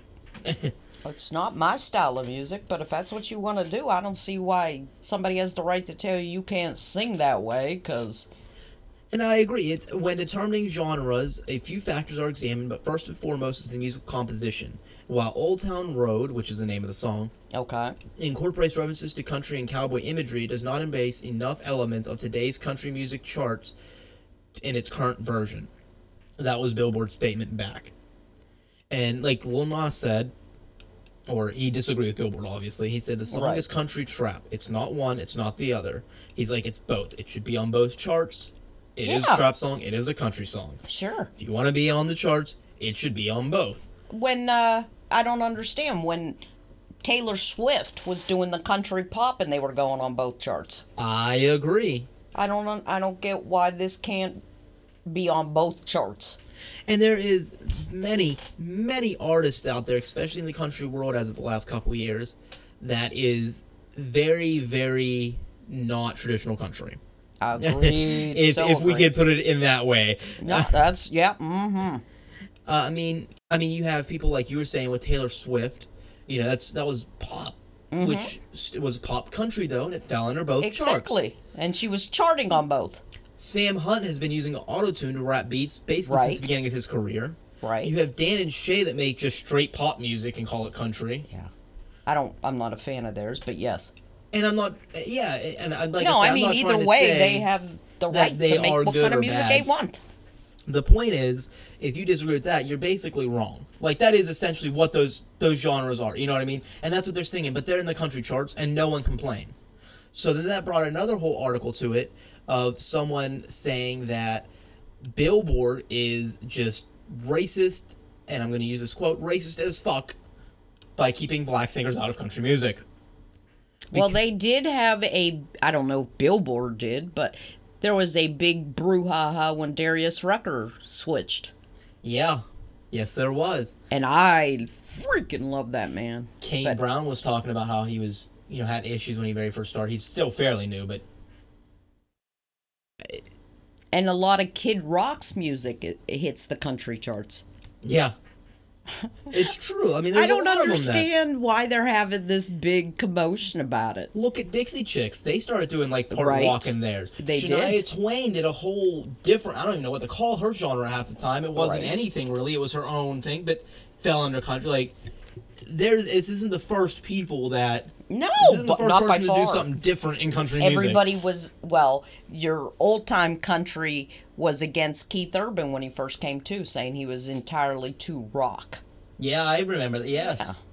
It's not my style of music, but if that's what you want to do, I don't see why somebody has the right to tell you you can't sing that way, because. And I agree. It's when determining genres, a few factors are examined, but first and foremost is the musical composition. While Old Town Road, which is the name of the song, Okay. incorporates references to country and cowboy imagery, does not embrace enough elements of today's country music charts in its current version. That was Billboard's statement back. And like Lil Nas said, or he disagreed with Billboard, obviously. He said the song Right. is country trap. It's not one, it's not the other. He's like, it's both. It should be on both charts. It is Yeah. a trap song, it is a country song. Sure. If you want to be on the charts, it should be on both. When, uh, I don't understand, when Taylor Swift was doing the country pop and they were going on both charts. I agree. I don't, I don't get why this can't be on both charts. And there is many, many artists out there, especially in the country world as of the last couple years, that is very, very not traditional country. Agreed. if so if we could put it in that way. No, that's, yeah, mm-hmm. Uh, I mean, I mean, you have people like you were saying with Taylor Swift. You know, that's that was pop, which was pop country though, and it fell under both charts. Exactly. And she was charting on both. Sam Hunt has been using autotune to rap beats basically since the beginning of his career. Right. You have Dan and Shay that make just straight pop music and call it country. Yeah. I don't, I'm not a fan of theirs, but yes. And I'm not, yeah, and I'm like, no, I, said, I I'm mean, not either way, they have the right they to make are what kind of music bad. they want. The point is, if you disagree with that, you're basically wrong. Like that is essentially what those those genres are. You know what I mean? And that's what they're singing. But they're in the country charts, and no one complains. So then that brought another whole article to it of someone saying that Billboard is just racist, and I'm going to use this quote: "racist as fuck," by keeping black singers out of country music. Well, they did have a, I don't know if Billboard did, but there was a big brouhaha when Darius Rucker switched. Yeah, yes, there was. And I freaking love that man. Kane But- Brown was talking about how he was, you know, had issues when he very first started. He's still fairly new, but And a lot of Kid Rock's music it, it hits the country charts. Yeah. It's true. I mean, I don't a lot Of them understand why they're having this big commotion about it. look at Dixie Chicks. They started doing like part Right. rock in theirs. They Shania did. Twain did a whole different. I don't even know what to call her genre half the time. It wasn't Right. anything really. It was her own thing, but fell under country. Like there's this isn't the first people that. No, but not by to far. do something different in country music. Everybody was well. Your old time country was against Keith Urban when he first came to, saying he was entirely too rock. Yeah, I remember that. Yes.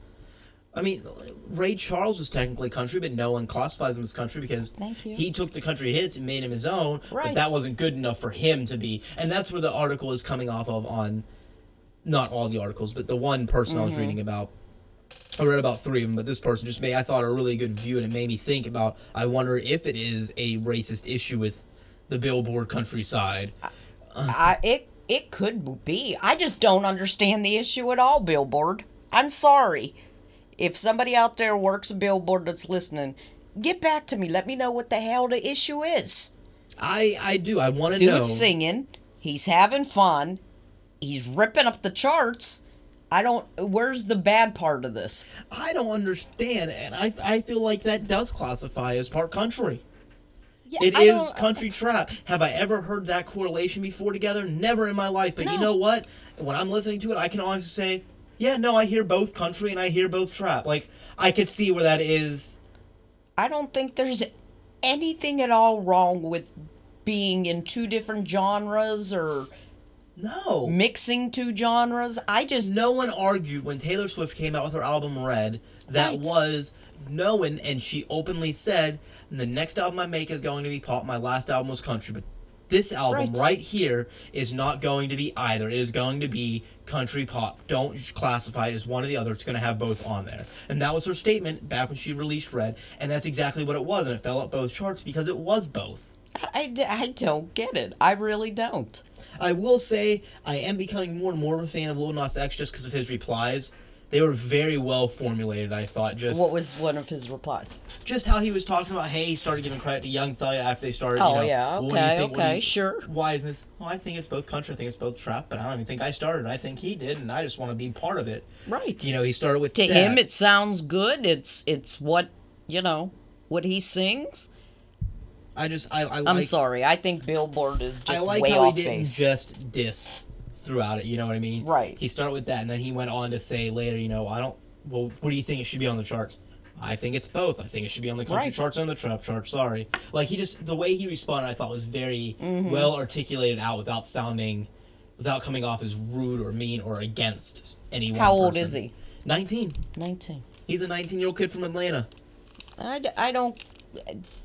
I mean, Ray Charles was technically country, but no one classifies him as country because he took the country hits and made him his own. But Right. that wasn't good enough for him to be, and that's where the article is coming off of. On not all the articles, but the one person I was Mm-hmm. reading about. I read about three of them, but this person just made I thought a really good view, and it made me think about. I wonder if it is a racist issue with the Billboard countryside. I it it could be. I just don't understand the issue at all, Billboard. I'm sorry. If somebody out there works a Billboard that's listening, get back to me. Let me know what the hell the issue is. I I do. I want to know. Dude's singing. He's having fun. He's ripping up the charts. I don't. Where's the bad part of this? I don't understand, and I I feel like that does classify as part country. Yeah, It I is don't- uh, country trap. Have I ever heard that correlation before together? Never in my life. But you know what? When I'm listening to it, I can honestly say, yeah, no, I hear both country and I hear both trap. Like I could see where that is. I don't think there's anything at all wrong with being in two different genres or No. mixing two genres. I just No one argued when Taylor Swift came out with her album Red. That Right. was one, and she openly said, "The next album I make is going to be pop. My last album was country, but this album Right. right, here is not going to be either. It is going to be country pop. Don't classify it as one or the other. It's going to have both on there." And that was her statement back when she released Red, and that's exactly what it was, and it fell up both charts because it was both. I, I don't get it. I really don't. I will say I am becoming more and more of a fan of Lil Nas X just because of his replies. They were very well formulated. I thought just What was one of his replies? just how he was talking about. Hey, he started giving credit to Young Thug after they started. Oh, you know, yeah, what do you okay, think- okay, you- sure. Why is this? Well, I think it's both country. I think it's both trap. But I don't even think I started. I think he did, and I just want to be part of it. Right. You know, he started with to that. him, it sounds good. It's it's what you know what he sings. I just I, I I'm like, sorry. I think Billboard is just way off base. I like way how he didn't base. just diss throughout it. You know what I mean? Right. He started with that, and then he went on to say later, you know, I don't. Well, what do you think it should be on the charts? I think it's both. I think it should be on the country Right. charts and the trap charts. Sorry, like he just the way he responded, I thought was very Mm-hmm. well articulated out without sounding, without coming off as rude or mean or against anyone. How old is he? Nineteen. Nineteen. He's a nineteen-year-old kid from Atlanta. I, d- I don't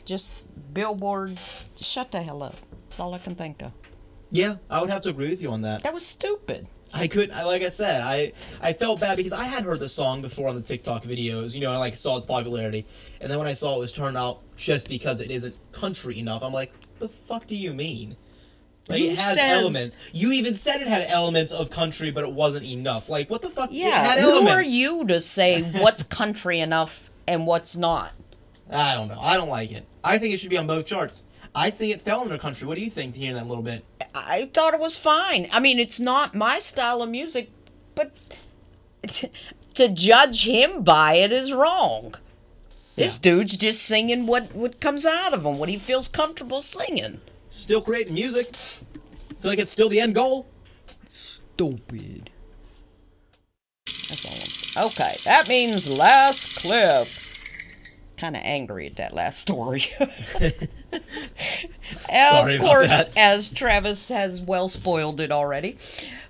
just Billboard. Shut the hell up. That's all I can think of. Yeah, I would have to agree with you on that. That was stupid. I could, I, like I said, I I felt bad because I had heard the song before on the TikTok videos, you know, I like saw its popularity, and then when I saw it was turned out just because it isn't country enough, I'm like, the fuck do you mean? Like Who it has says- elements. You even said it had elements of country, but it wasn't enough. Like what the fuck? Yeah. Who elements. are you to say what's country enough and what's not? I don't know. I don't like it. I think it should be on both charts. I think it fell in under country. What do you think? Hearing that a little bit. I thought it was fine. I mean, it's not my style of music, but to judge him by it is wrong. This dude's just singing what, what comes out of him, what he feels comfortable singing. Still creating music. feel like it's still the end goal. Stupid. That's all I'm saying. Okay, that means last clip. Kind of angry at that last story. Of course, as Travis has well spoiled it already,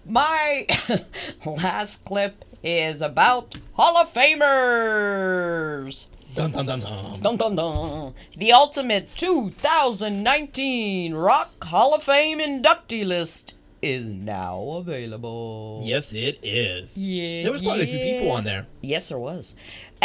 my last clip is about Hall of Famers. Dum dum dum dum. Dun, dun, dun. The ultimate 2019 Rock Hall of Fame inductee list is now available. Yes, it is. Yeah, There was quite a few people on there. Yes, there was.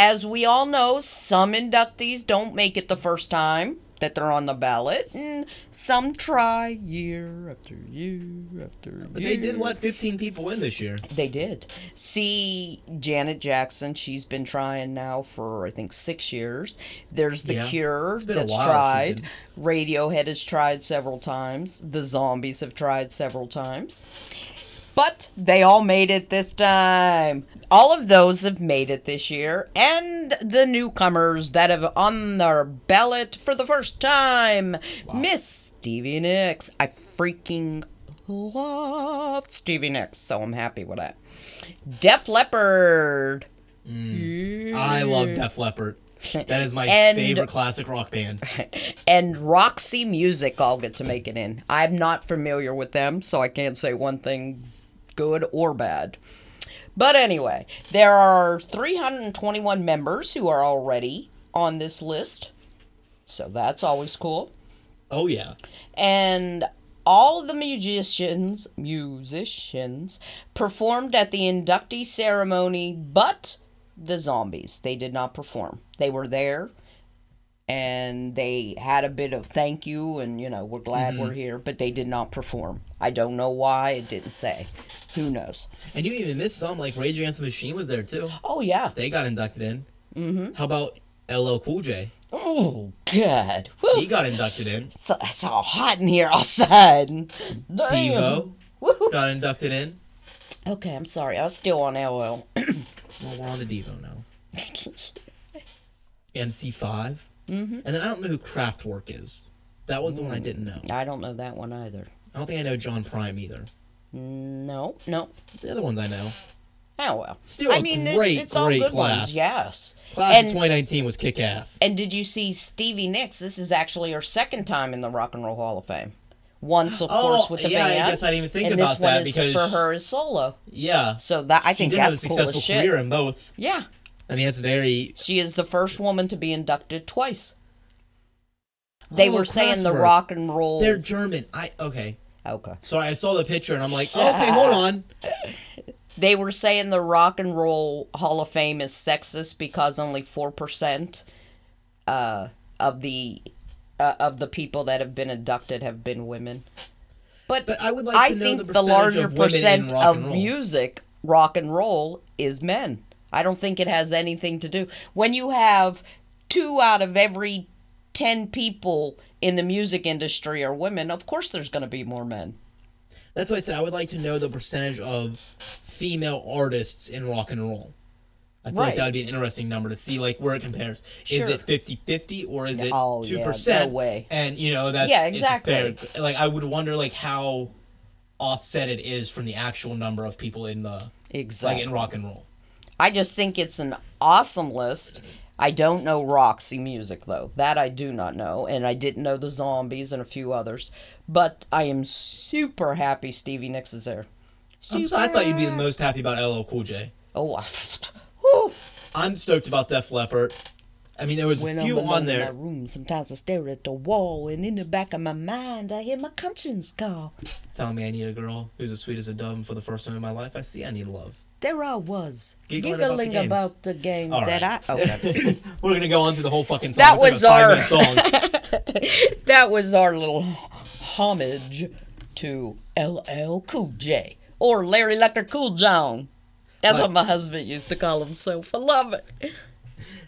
As we all know, some inductees don't make it the first time. that they're on the ballot, and some try year after year after year. But they did let 15 people in this year. They did. See Janet Jackson. She's been trying now for I think six years. There's The Yeah. Cure It's been a that's tried. Radiohead has tried several times. The Zombies have tried several times. But they all made it this time. All of those have made it this year, and the newcomers that have on their ballot for the first time, Miss Stevie Nicks. I freaking loved Stevie Nicks, so I'm happy with that. Def Leppard. Mm. I love Def Leppard. That is my And- favorite classic rock band. and Roxy Music all get to make it in. I'm not familiar with them, so I can't say one thing good or bad. But anyway, there are 321 members who are already on this list. So that's always cool. Oh, yeah. And all the musicians musicians performed at the inductee ceremony but the zombies they did not perform they were there and they had a bit of thank you and you know we're glad we're here but they did not perform i don't know why it didn't say who knows And you even missed some, like Rage Against the Machine was there too. oh yeah They got inducted in. Mm-hmm. How about LL Cool J? oh god Whew. He got inducted in. so, it's all hot in here outside Damn. Devo Woohoo. got inducted in. okay i'm sorry i was still on ll Well, we're on to Devo now. MC5. Mm-hmm. And then I don't know who Kraftwerk is. That was the one I didn't know. i don't know that one either I don't think I know John Prine either. No, no. The other ones I know. Oh well. Still I a mean, great, it's, it's all good class. ones. Yes. Class of 2019 was kick ass. and did you see Stevie Nicks? This is actually her second time in the Rock and Roll Hall of Fame. Once, of Oh, course, with the yeah, I guess I didn't even think and about this one that is because- for her is solo. Yeah. So that I She think did have a that's cool successful shit. career in both. Yeah, I mean, that's very. she is the first woman to be inducted twice. They Oh, were saying the rock and roll. They're German. I okay. okay. Sorry, I saw the picture and I'm like, oh, okay, hold on. They were saying the Rock and Roll Hall of Fame is sexist because only four percent uh, of the uh, of the people that have been inducted have been women. But, But I would like I know think the the, larger percent of music rock and roll is men. I don't think it has anything to do when you have two out of every ten people in the music industry are women. Of course, there's going to be more men. That's why I said I would like to know the percentage of female artists in rock and roll. I feel like that would be an interesting number to see like where it compares. Sure. Is it 50-50 or is it Oh, yeah, 2%? no way. And you know that's Yeah, exactly. Like I would wonder like how offset it is from the actual number of people in the Exactly. like in rock and roll. I just think it's an awesome list. I don't know Roxy music though. That I do not know, and I didn't know the Zombies and a few others. But I am super happy Stevie Nicks is there. I'm so, I thought you'd be the most happy about LL Cool J. Oh, I- whew. I'm stoked about Def Leppard. I mean, there was when a I'm few alone on in my room, sometimes I stare at the wall, and in the back of my mind, I hear my conscience call. Telling me I need a girl who's as sweet as a dove, for the first time in my life, I see I need love. There I was, Giggling giggling, about the about the game All that right. I. Okay. We're gonna go on through the whole fucking song. That like was a our- song. that was our little homage to LL Cool J or Larry Electric Cool John. That's Like- what my husband used to call himself. I love it.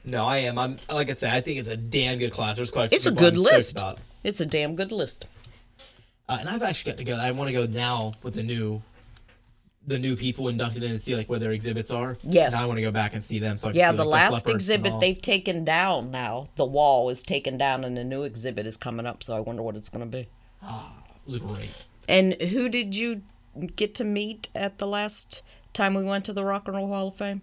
no, I am. I'm like I said. I think it's a damn good class. There's quite. A It's a good I'm list. It's a damn good list. Uh, and I've actually got to go. I want to go now with the new, the new people inducted in and see like where their exhibits are. Yes. And I want to go back and see them. So I can Yeah, see, the like, last and exhibit they've taken down now. The wall is taken down and the new exhibit is coming up, so I wonder what it's going to be. Ah, it was great. And who did you get to meet at the last time we went to the Rock and Roll Hall of Fame?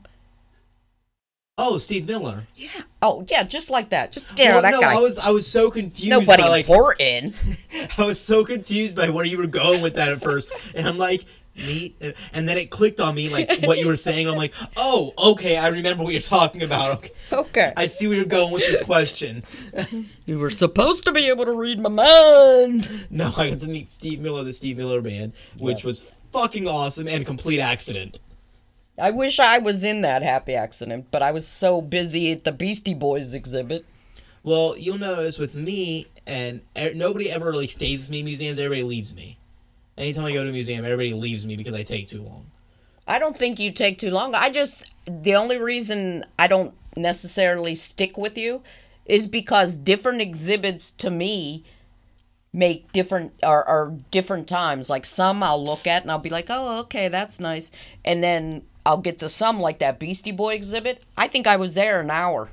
Oh, Steve Miller. Yeah. Oh, yeah, just like that. Just yeah, Well, that no, guy. I was I was so confused. Nobody by, like, important. I was so confused by where you were going with that at first, and I'm like, meet, uh, and then it clicked on me like what you were saying. I'm like, oh, okay, I remember what you're talking about. Okay, Okay. I see where you're going with this question. You were supposed to be able to read my mind. No, I got to meet Steve Miller, the Steve Miller Band, which Yes. was fucking awesome and a complete accident. I wish I was in that happy accident, but I was so busy at the Beastie Boys exhibit. Well, you'll notice with me, and e- nobody ever really stays with me in museums. Everybody leaves me. Anytime I go to a museum, everybody leaves me because I take too long. I don't think you take too long. I just the only reason I don't necessarily stick with you is because different exhibits to me make different or, different times. Like some I'll look at and I'll be like, "Oh, okay, that's nice," and then I'll get to some like that Beastie Boy exhibit. I think I was there an hour,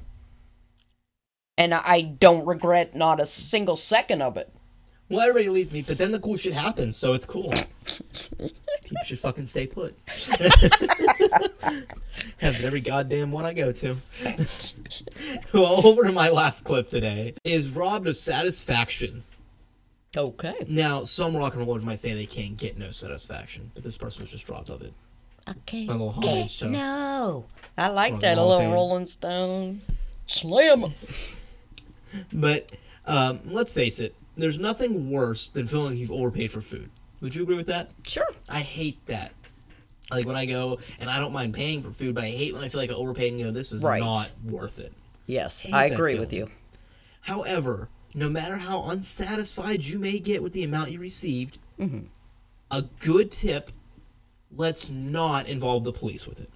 and I don't regret not a single second of it. Well, everybody leaves me, but then the cool shit happens, so it's cool. People should fucking stay put. Happens every goddamn one I go to. well, over to my last clip today is robbed of satisfaction. Okay. Now, some rock and rollers might say they can't get no satisfaction, but this person was just robbed of it. Okay. My little homage to No. I like Or that A of little Fame. Rolling Stone. Slam 'em. But um, let's face it, there's nothing worse than feeling like you've overpaid for food. Would you agree with that? Sure. I hate that. Like when I go and I don't mind paying for food, but I hate when I feel like I overpaid and go, this was Right. not worth it. Yes, I that agree with you. However, no matter how unsatisfied you may get with the amount you received, Mm-hmm. a good tip let's not involve the police with it.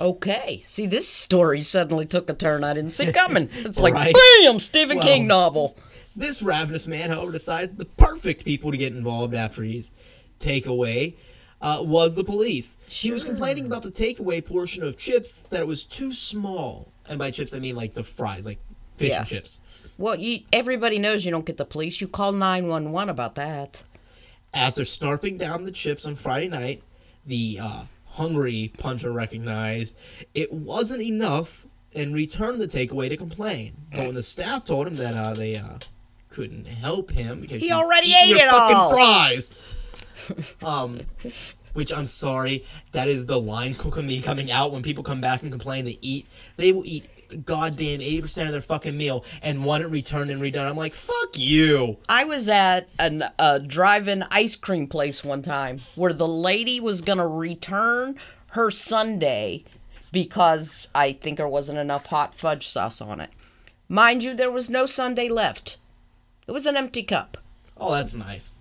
Okay. See, this story suddenly took a turn I didn't see coming. It's like, Right. bam, Stephen Well- King novel. This ravenous man, however, decides the perfect people to get involved after his takeaway uh, was the police. He was complaining about the takeaway portion of chips that it was too small, and by chips I mean like the fries, like fish Yeah. and chips. Well, you, everybody knows you don't get the police. You call 911 about that. After snarfing down the chips on Friday night, the uh, hungry punter recognized it wasn't enough and returned the takeaway to complain. But when the staff told him that uh, they uh, couldn't help him because He you already ate your it fucking all. fries. um, which I'm sorry, that is the line me coming out when people come back and complain. They eat, they will eat goddamn eighty percent of their fucking meal and want it returned and redone. I'm like, fuck you. I was at an, a drive-in ice cream place one time where the lady was going to return her sundae because I think there wasn't enough hot fudge sauce on it. Mind you, there was no sundae left. It was an empty cup. Oh, that's nice.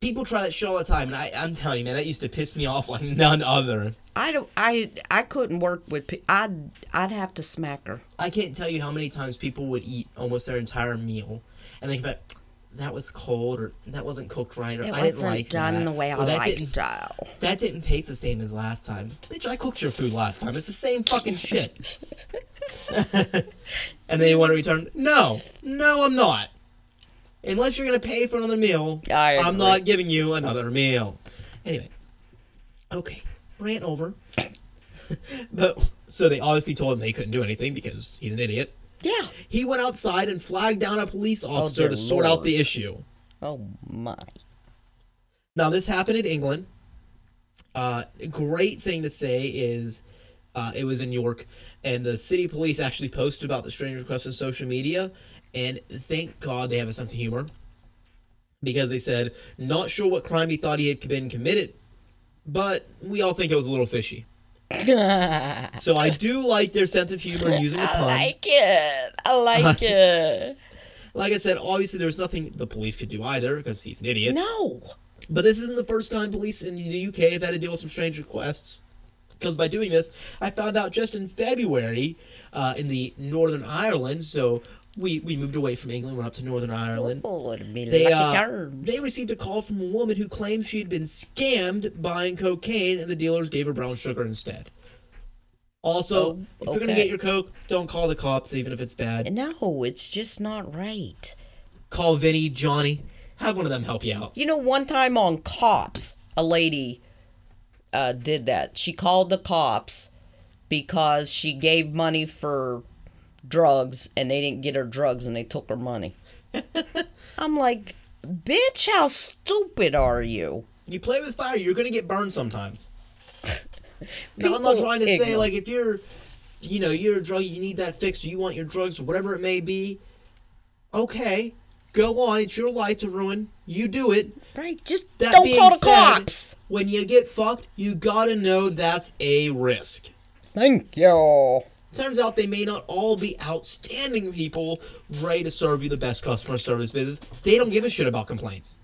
People try that shit all the time, and I, I'm telling you, man, that used to piss me off like none other. I don't. I I couldn't work with. pe- I'd I'd have to smack her. I can't tell you how many times people would eat almost their entire meal, and they'd think about that was cold or that wasn't cooked right or It I didn't wasn't like done that. the way I or that liked Didn't, it. that didn't taste the same as last time. Bitch, I cooked your food last time. It's the same fucking shit. and then you want to return? No, no, I'm not. Unless you're gonna pay for another meal, I I'm not giving you another meal. Anyway, okay, rant over. but so they obviously told him they couldn't do anything because he's an idiot. Yeah. He went outside and flagged down a police officer dear to sort out the issue. Oh my. Now, this happened in England. Uh, great thing to say is uh, it was in York, and the city police actually posted about the strange request on social media. And thank God they have a sense of humor because they said, not sure what crime he thought he had been committed, but we all think it was a little fishy. so I do like their sense of humor and using I pun. I like it. I like it. Like I said, obviously there's nothing the police could do either because he's an idiot. No. But this isn't the first time police in the UK have had to deal with some strange requests. Because by doing this, I found out just in February uh, in the Northern Ireland. So we, we moved away from England, went up to Northern Ireland. Oh, They, uh, they received a call from a woman who claimed she had been scammed buying cocaine and the dealers gave her brown sugar instead. Also, Oh, if you're going to get your coke, don't call the cops even if it's bad. No, it's just not right. Call Vinny, Johnny. Have one of them help you out. You know, one time on Cops, a lady uh, did that. She called the cops because she gave money for drugs and they didn't get her drugs and they took her money. I'm like, bitch, how stupid are you? You play with fire, you're gonna get burned sometimes. now, I'm not trying to say like if you're, you know, you're a drug, you need that fix, or you want your drugs, or whatever it may be. Okay, go on. It's your life to ruin. You do it. Right? Just That don't call the said, cops. When you get fucked, you gotta know that's a risk. Thank you. Turns out they may not all be outstanding people ready to serve you the best customer service business. They don't give a shit about complaints.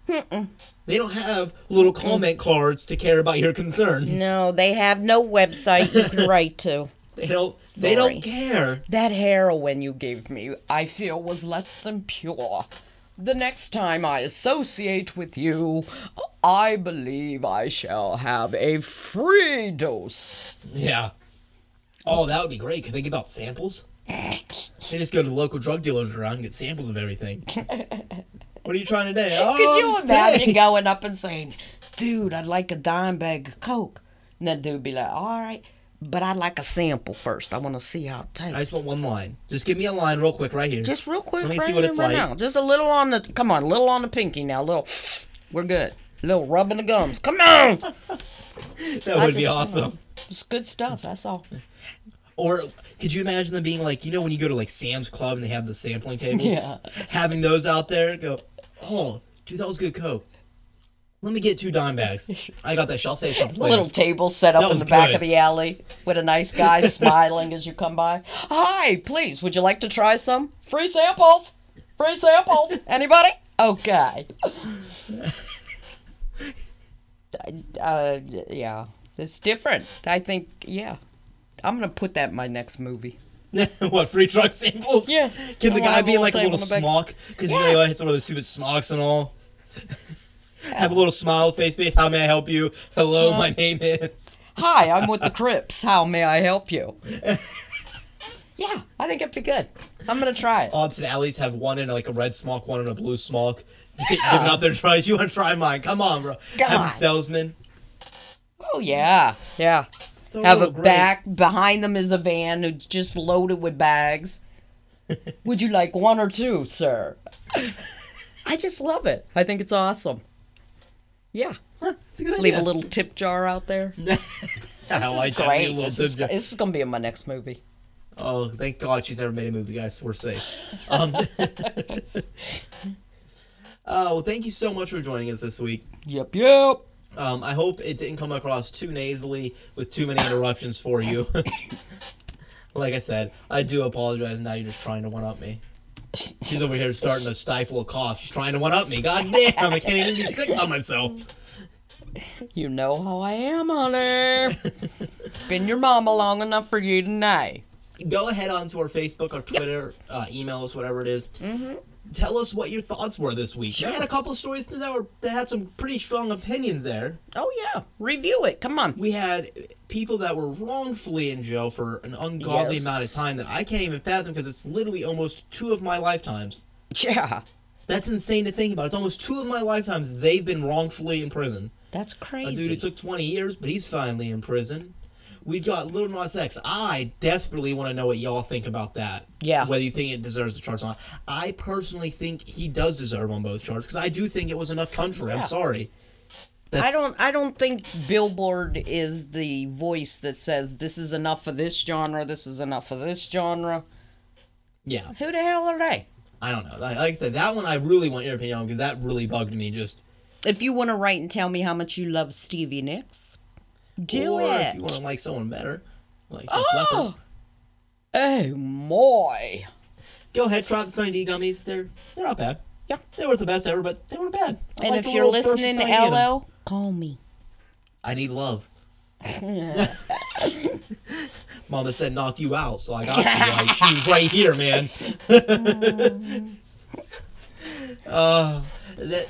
They don't have little comment cards to care about your concerns. No, they have no website you can write to. They don't. They don't care. That heroin you gave me, I feel, was less than pure. The next time I associate with you, I believe I shall have a free dose. Yeah. Oh, that would be great. Could they give out samples? They just go to the local drug dealers around and get samples of everything. what are you trying today? Oh, Could you imagine today. going up and saying, Dude, I'd like a dime bag of Coke? And that dude would be like, All right, but I'd like a sample first. I want to see how it I just tastes. want one line. Just give me a line real quick right here. Just real quick, Let me right see what it's right like. now. Just a little on the, come on, a little on the pinky now. little, we're good. A little rubbing the gums. Come on! that would be awesome. It's good stuff, that's all. Or could you imagine them being like, you know, when you go to like Sam's Club and they have the sampling tables? Yeah. Having those out there, go, oh, dude, that was good Coke. Let me get two dime bags. I got that. shit. I'll say something. A little table set up That in the back good. of the alley with a nice guy smiling as you come by. Hi, please, would you like to try some? Free samples! Free samples! Anybody? Okay. uh, yeah, it's different. I think, yeah. I'm gonna put that in my next movie. what free truck samples? Yeah. Can the guy be in like a little little table in the smock? Because you know it's some of the stupid smocks and all. have a little smile face. How may I help you? Hello, uh-huh. my name is. Hi, I'm with the Crips. How may I help you? Yeah, I think it'd be good. I'm gonna try it. Opposite alleys have one in like a red smock, one in a blue smock. Yeah. Giving out their tries. You want to try mine? Come on, bro. Come have on. a salesman. Oh yeah, yeah. Have a great. back behind them is a van that's just loaded with bags. Would you like one or two, sir? I just love it. I think it's awesome. Yeah, It's a leave a little tip jar out there. I This like is great. This is, this is gonna be in my next movie. Oh, thank God she's never made a movie, guys. We're safe. Um, oh, well, thank you so much for joining us this week. Yep, yep. Um, I hope it didn't come across too nasally with too many interruptions for you. like I said, I do apologize. Now you're just trying to one up me. She's over here starting to stifle a cough. She's trying to one up me. God damn, I can't even be sick by myself. You know how I am, honey. Been your mama long enough for you to know. Go ahead onto our Facebook, our Twitter, uh, email us, whatever it is. Mm-hmm. Tell us what your thoughts were this week. We had a couple of stories that were that had some pretty strong opinions there. Oh yeah, review it. Come on. we had people that were wrongfully in jail for an ungodly Yes. amount of time that I can't even fathom because it's literally almost two of my lifetimes. Yeah, That's insane to think about. It's almost two of my lifetimes they've been wrongfully in prison. that's crazy. A dude who took 20 years, but he's finally in prison. We've got Little Nas X. I desperately want to know what y'all think about that. Yeah. Whether you think it deserves the charge or not. I personally think he does deserve on both charges because I do think it was enough country. Yeah. I'm sorry. I don't. I don't think Billboard is the voice that says this is enough for this genre. This is enough for this genre. Yeah. Who the hell are they? I don't know. Like, like I said, that one I really want your opinion on because that really bugged me. Just If you want to write and tell me how much you love Stevie Nicks, do or it. if you want to like someone better, like Oh. Oh my! go ahead. Try the Sunny D gummies. They're they're not bad. Yeah. They weren't the best ever, but they weren't bad. I And like if you're listening to Sunny D in 'em. LL, call me. I need love. Mama said knock you out, so I got you. Like, she was right here, man. uh, that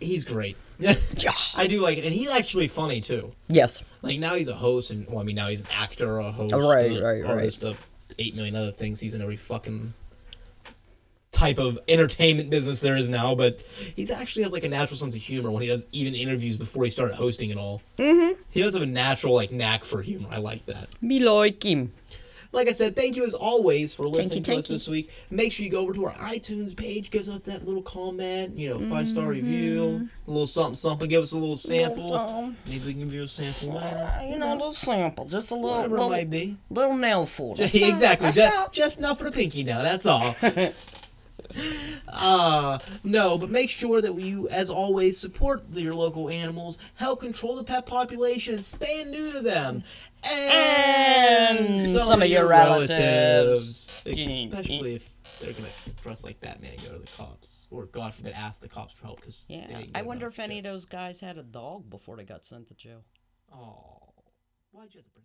he's great. I do like it, and he's actually funny too. Yes. Like now he's a host, and well, I mean now he's an actor, a host, Right, a right, right. artist of eight million other things. He's in every fucking type of entertainment business there is now. But he's actually has like a natural sense of humor when he does even interviews before he started hosting and all. Mm-hmm. He does have a natural like knack for humor. I like that. Me like him. Like I said, thank you as always for listening you, to us this week. Make sure you go over to our iTunes page, give us that little comment, you know, five star mm-hmm. review, a little something, something. Give us a little sample. something. Um, Maybe we can give you a sample later. Uh, you know, a little sample, just a little, Whatever it little, might be. little nail. That's exactly. Just, just enough for the pinky now. That's all. Uh, no, but make sure that you, as always, support your local animals, help control the pet population, spay and neuter them, and, And some of your relatives. especially if they're gonna dress like Batman and go to the cops, or God forbid, ask the cops for help because Yeah, I wonder if any of those guys had a dog before they got sent to jail. Oh, why'd you have to bring?